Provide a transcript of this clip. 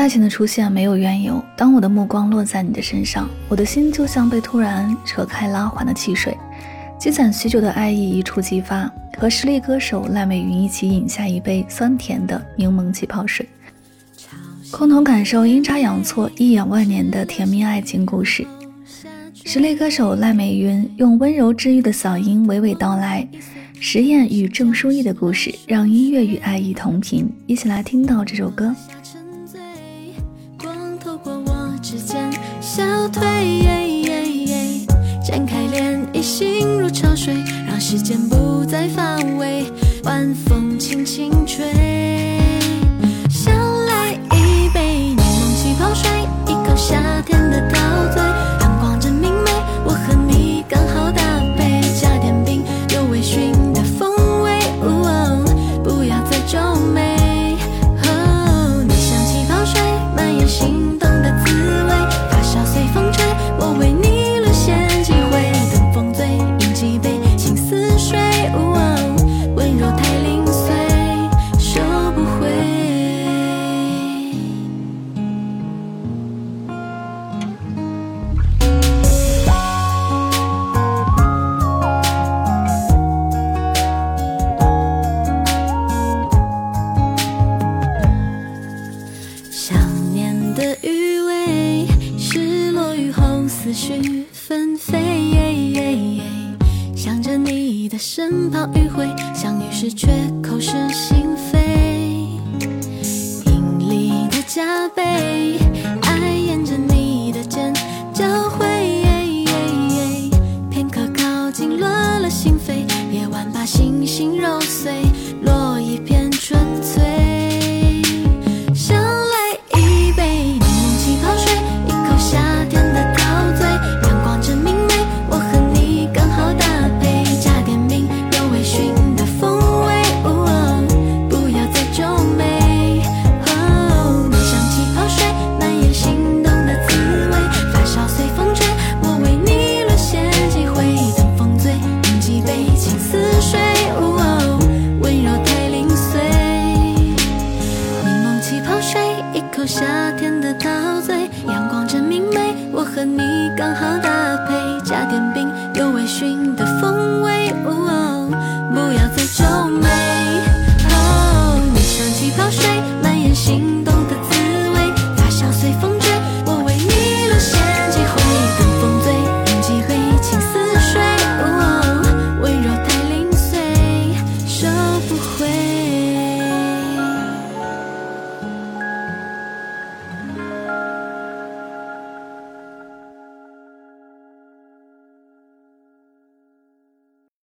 爱情的出现没有缘由。当我的目光落在你的身上，我的心就像被突然扯开拉环的汽水，积攒许久的爱意一触即发。和实力歌手赖美云一起饮下一杯酸甜的柠檬气泡水，共同感受阴差阳错一眼万年的甜蜜爱情故事。实力歌手赖美云用温柔治愈的嗓音娓娓道来实验与郑书意的故事，让音乐与爱意同频。一起来听到这首歌。指尖消退展开涟漪，心如潮水，让时间不再乏味，晚风轻轻思绪纷飞，想着你的身旁迂回，相遇时却口是心非，引力的加倍。刚好搭配加点冰有微醺的风味。